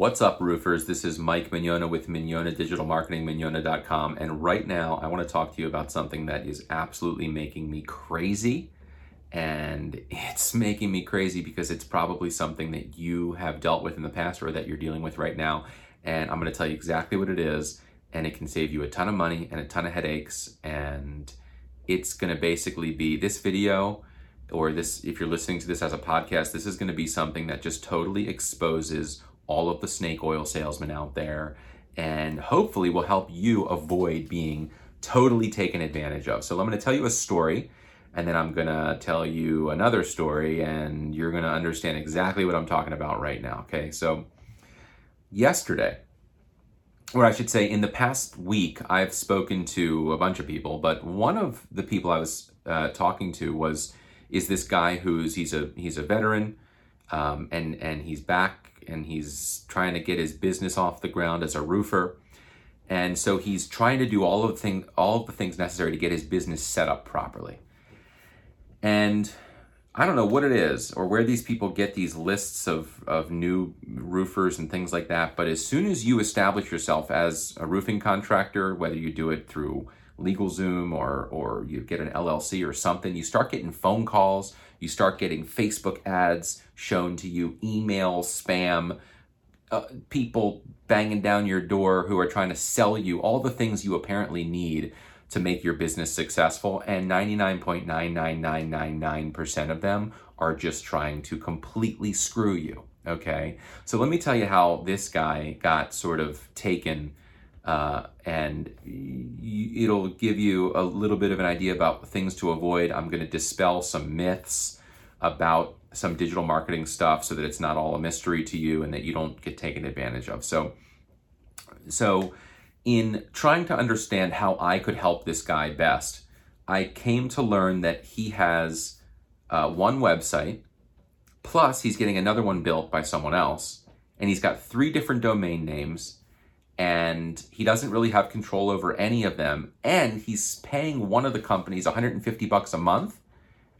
What's up, roofers? This is Mike Mignogna with Mignogna Digital Marketing, Minyona.com. And right now, I want to talk to you about something that is absolutely making me crazy. And it's making me crazy because it's probably something that you have dealt with in the past or that you're dealing with right now. And I'm going to tell you exactly what it is. And it can save you a ton of money and a ton of headaches. And it's going to basically be this video or this, if you're listening to this as a podcast, this is going to be something that just totally exposes all of the snake oil salesmen out there and hopefully will help you avoid being totally taken advantage of. So I'm going to tell you a story and then I'm going to tell you another story and you're going to understand exactly what I'm talking about right now. Okay. So yesterday, or I should say, in the past week, I've spoken to a bunch of people, but one of the people I was uh, talking to was is this guy who's he's a he's a veteran, um, and and he's back and he's trying to get his business off the ground as a roofer. And so he's trying to do all of the thing, all of the things necessary to get his business set up properly. And I don't know what it is or where these people get these lists of, of new roofers and things like that. But as soon as you establish yourself as a roofing contractor, whether you do it through LegalZoom or, or you get an LLC or something, you start getting phone calls you start getting Facebook ads shown to you, email spam, uh, people banging down your door who are trying to sell you all the things you apparently need to make your business successful. And 99.99999% of them are just trying to completely screw you. Okay. So let me tell you how this guy got sort of taken uh, and it'll give you a little bit of an idea about things to avoid. I'm going to dispel some myths about some digital marketing stuff so that it's not all a mystery to you and that you don't get taken advantage of. So, so in trying to understand how I could help this guy best, I came to learn that he has uh, one website, plus he's getting another one built by someone else, and he's got three different domain names and he doesn't really have control over any of them. And he's paying one of the companies 150 bucks a month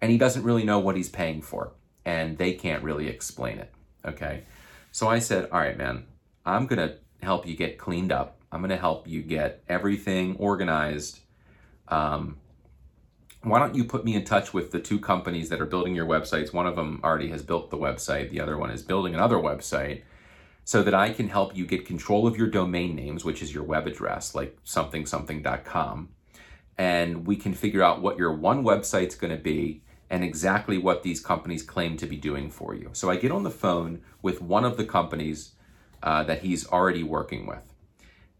and he doesn't really know what he's paying for and they can't really explain it okay? So i said all right man i'm going to help you get cleaned up. I'm going to help you get everything organized. Um, why don't you put me in touch with the two companies that are building your websites? One of them already has built the website. The other one is building another website so that I can help you get control of your domain names, which is your web address, like something something.com. And we can figure out what your one website's going to be and exactly what these companies claim to be doing for you. So I get on the phone with one of the companies uh, that he's already working with.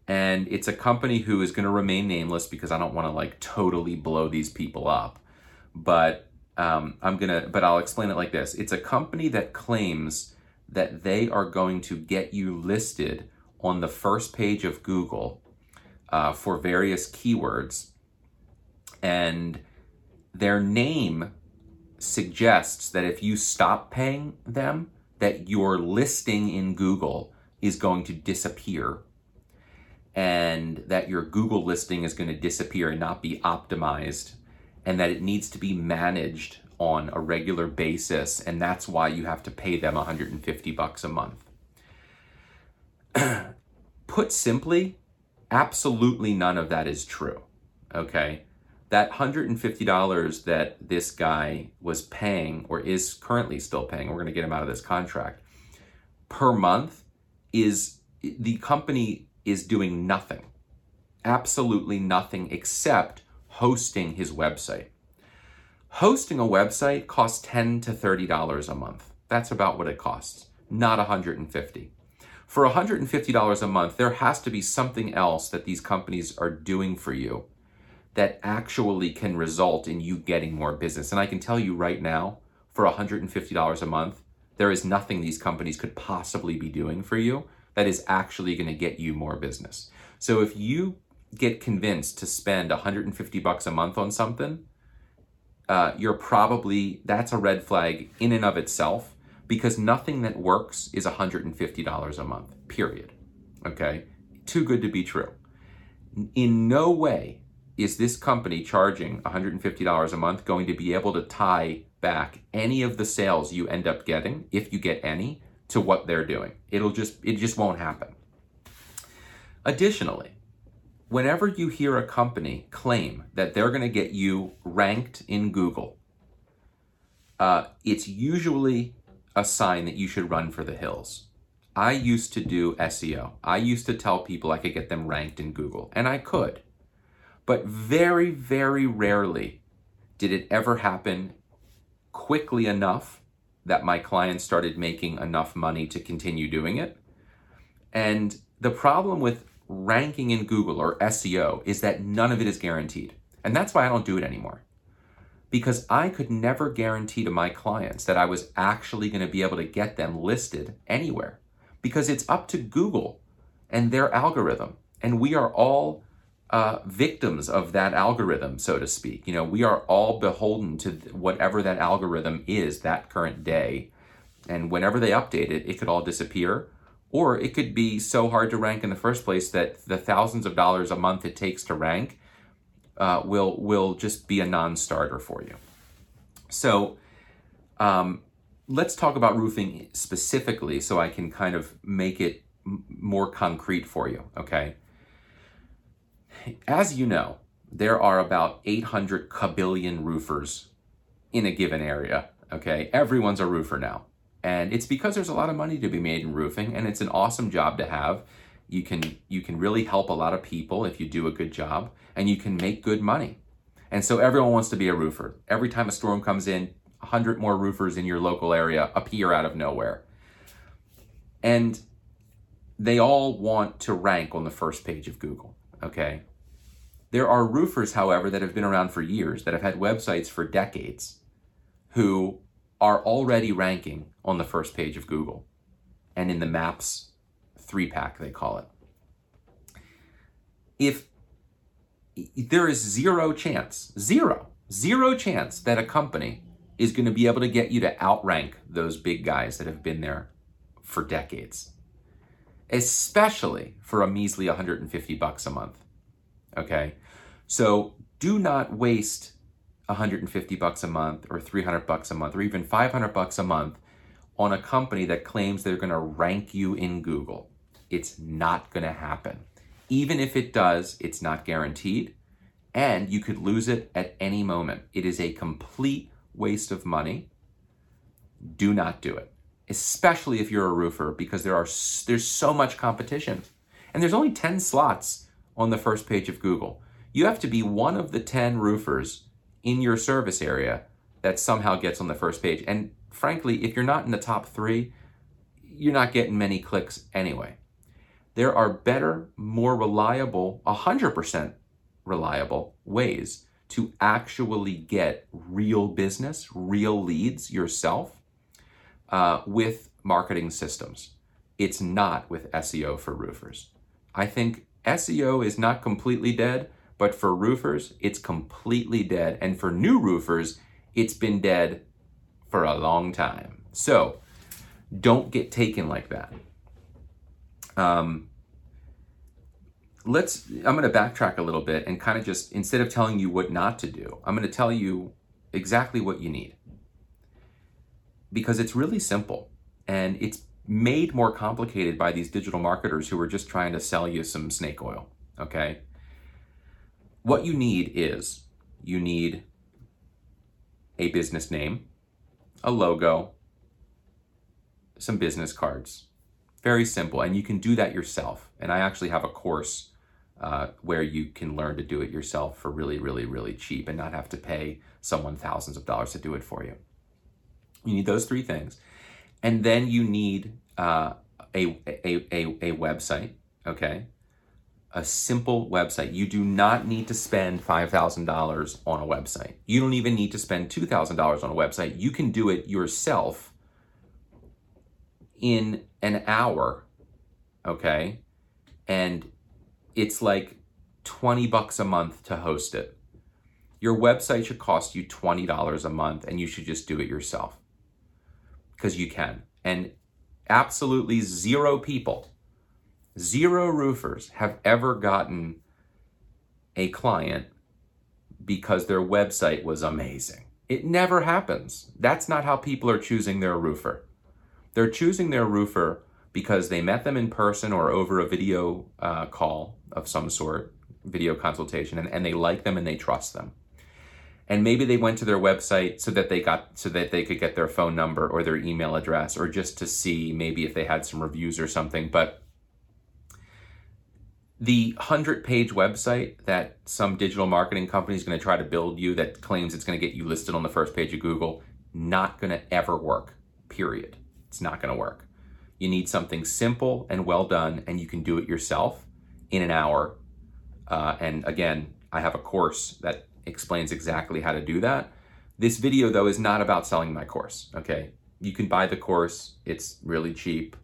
And it's a company who is going to remain nameless because I don't want to like totally blow these people up. But um, I'm going to, but I'll explain it like this it's a company that claims that they are going to get you listed on the first page of Google uh, for various keywords. And their name suggests that if you stop paying them, that your listing in Google is going to disappear and that your Google listing is going to disappear and not be optimized and that it needs to be managed on a regular basis, and that's why you have to pay them 150 bucks a month. Put simply, absolutely none of that is true. Okay? That $150 that this guy was paying or is currently still paying, we're going to get him out of this contract, per month is the company is doing nothing. Absolutely nothing except hosting his website. Hosting a website costs 10 to $30 a month. That's about what it costs, not 150. For $150 a month, there has to be something else that these companies are doing for you that actually can result in you getting more business. And I can tell you right now, for $150 a month, there is nothing these companies could possibly be doing for you that is actually going to get you more business. So if you get convinced to spend 150 bucks a month on something, uh, you're probably, that's a red flag in and of itself because nothing that works is $150 a month, period. Okay? Too good to be true. In no way is this company charging $150 a month going to be able to tie back any of the sales you end up getting, if you get any, to what they're doing. It'll just it just won't happen. Additionally, whenever you hear a company claim that they're going to get you ranked in Google, uh, it's usually a sign that you should run for the hills. I used to do SEO. I used to tell people I could get them ranked in Google, and I could. But very, very rarely did it ever happen quickly enough that my clients started making enough money to continue doing it. And the problem with ranking in Google or SEO is that none of it is guaranteed. And that's why I don't do it anymore. Because I could never guarantee to my clients that I was actually going to be able to get them listed anywhere. Because it's up to Google and their algorithm. And we are all uh, victims of that algorithm, so to speak. You know, we are all beholden to whatever that algorithm is that current day. And whenever they update it, it could all disappear. Or it could be so hard to rank in the first place that the thousands of dollars a month it takes to rank uh, will will just be a non-starter for you. So um, let's talk about roofing specifically, so I can kind of make it m- more concrete for you. Okay. As you know, there are about 800 kabillion roofers in a given area. Okay, everyone's a roofer now. And it's because there's a lot of money to be made in roofing and it's an awesome job to have. You can you can really help a lot of people if you do a good job and you can make good money. And so everyone wants to be a roofer. Every time a storm comes in, 100 more roofers in your local area appear out of nowhere. And they all want to rank on the first page of Google, okay? There are roofers, however, that have been around for years, that have had websites for decades, who are already ranking on the first page of Google and in the maps three pack, they call it. If there is zero chance, zero, zero chance that a company is going to be able to get you to outrank those big guys that have been there for decades, especially for a measly 150 bucks a month. Okay. So do not waste 150 bucks a month or 300 bucks a month or even 500 bucks a month on a company that claims they're going to rank you in Google. It's not going to happen. Even if it does, it's not guaranteed and you could lose it at any moment. It is a complete waste of money. Do not do it, especially if you're a roofer because there are there's so much competition. And there's only 10 slots on the first page of Google. You have to be one of the 10 roofers in your service area that somehow gets on the first page. And frankly, if you're not in the top three, you're not getting many clicks anyway. There are better, more reliable, 100% reliable ways to actually get real business, real leads yourself uh, with marketing systems. It's not with SEO for roofers. I think SEO is not completely dead, but for roofers, it's completely dead. And for new roofers, it's been dead for a long time. So don't get taken like that. Um, let's, I'm going to backtrack a little bit and kind of just, instead of telling you what not to do, I'm going to tell you exactly what you need. Because it's really simple and it's made more complicated by these digital marketers who are just trying to sell you some snake oil. Okay. What you need is you need a business name, a logo, some business cards. Very simple. And you can do that yourself. And I actually have a course uh, where you can learn to do it yourself for really, really, really cheap and not have to pay someone thousands of dollars to do it for you. You need those three things. And then you need uh, a, a, a, a website, okay? A simple website. You do not need to spend $5,000 on a website. You don't even need to spend $2,000 on a website. You can do it yourself in an hour, okay? And it's like 20 bucks a month to host it. Your website should cost you $20 a month and you should just do it yourself because you can. And absolutely zero people Zero roofers have ever gotten a client because their website was amazing. It never happens. That's not how people are choosing their roofer. They're choosing their roofer because they met them in person or over a video uh, call of some sort, video consultation, and, and they like them and they trust them. And maybe they went to their website so that they got so that they could get their phone number or their email address or just to see maybe if they had some reviews or something. But the 100 page website that some digital marketing company is going to try to build you that claims it's going to get you listed on the first page of Google, not going to ever work, period. It's not going to work. You need something simple and well done, and you can do it yourself in an hour. Uh, and again, I have a course that explains exactly how to do that. This video, though, is not about selling my course, okay? You can buy the course, it's really cheap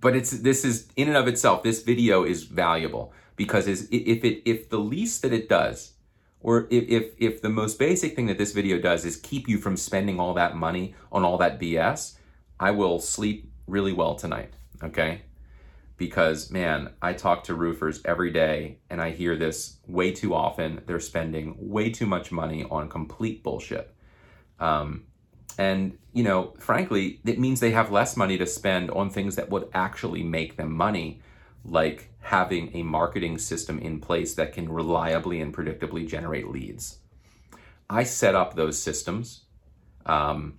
but it's this is in and of itself this video is valuable because is if it if the least that it does or if, if if the most basic thing that this video does is keep you from spending all that money on all that bs i will sleep really well tonight okay? Because man i talk to roofers every day and i hear this way too often. They're spending way too much money on complete bullshit. Um, and, you know, frankly, it means they have less money to spend on things that would actually make them money, like having a marketing system in place that can reliably and predictably generate leads. I set up those systems um,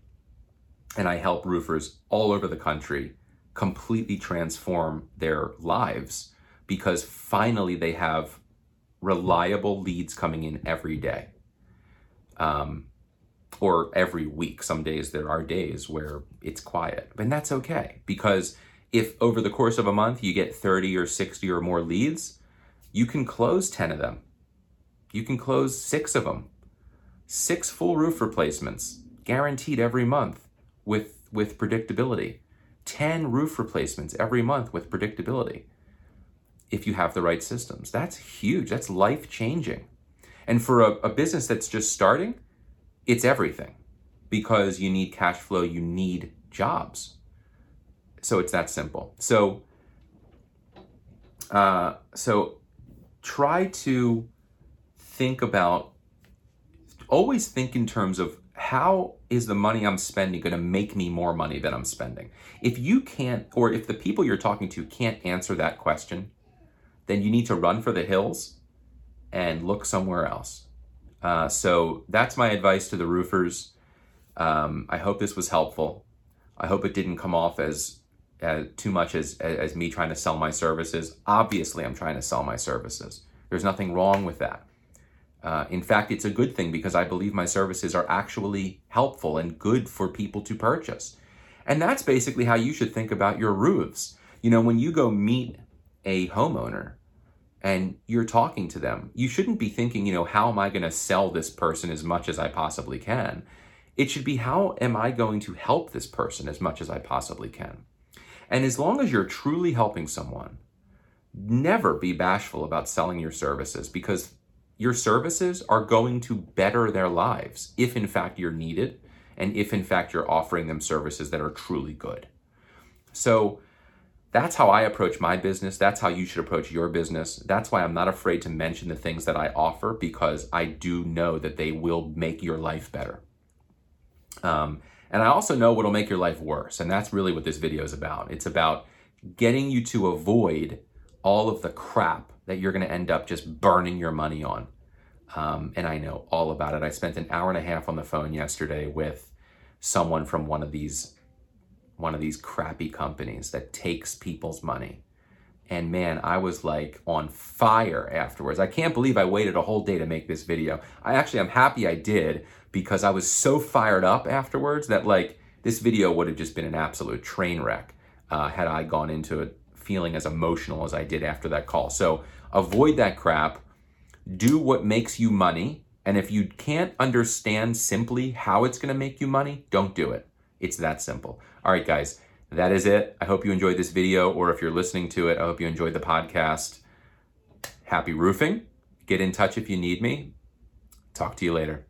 and I help roofers all over the country completely transform their lives because finally they have reliable leads coming in every day. Um, or every week. Some days there are days where it's quiet, and that's okay because if over the course of a month you get 30 or 60 or more leads, you can close 10 of them. You can close six of them. Six full roof replacements guaranteed every month with, with predictability. 10 roof replacements every month with predictability if you have the right systems. That's huge. That's life changing. And for a, a business that's just starting, it's everything because you need cash flow, you need jobs. So it's that simple. So, uh, so try to think about, always think in terms of how is the money I'm spending going to make me more money than I'm spending? If you can't, or if the people you're talking to can't answer that question, then you need to run for the hills and look somewhere else. Uh, so that's my advice to the roofers. Um, I hope this was helpful. I hope it didn't come off as, as too much as, as me trying to sell my services. Obviously, I'm trying to sell my services. There's nothing wrong with that. Uh, in fact, it's a good thing because I believe my services are actually helpful and good for people to purchase. And that's basically how you should think about your roofs. You know, when you go meet a homeowner, and you're talking to them, you shouldn't be thinking, you know, how am I going to sell this person as much as I possibly can? It should be, how am I going to help this person as much as I possibly can? And as long as you're truly helping someone, never be bashful about selling your services because your services are going to better their lives if, in fact, you're needed and if, in fact, you're offering them services that are truly good. So, that's how I approach my business. That's how you should approach your business. That's why I'm not afraid to mention the things that I offer because I do know that they will make your life better. Um, and I also know what'll make your life worse. And that's really what this video is about. It's about getting you to avoid all of the crap that you're going to end up just burning your money on. Um, and I know all about it. I spent an hour and a half on the phone yesterday with someone from one of these one of these crappy companies that takes people's money. And man, I was like on fire afterwards. I can't believe I waited a whole day to make this video. I actually, I'm happy I did because I was so fired up afterwards that like this video would have just been an absolute train wreck uh, had I gone into it feeling as emotional as I did after that call. So avoid that crap. Do what makes you money. And if you can't understand simply how it's going to make you money, don't do it. It's that simple. All right, guys, that is it. I hope you enjoyed this video, or if you're listening to it, I hope you enjoyed the podcast. Happy roofing. Get in touch if you need me. Talk to you later.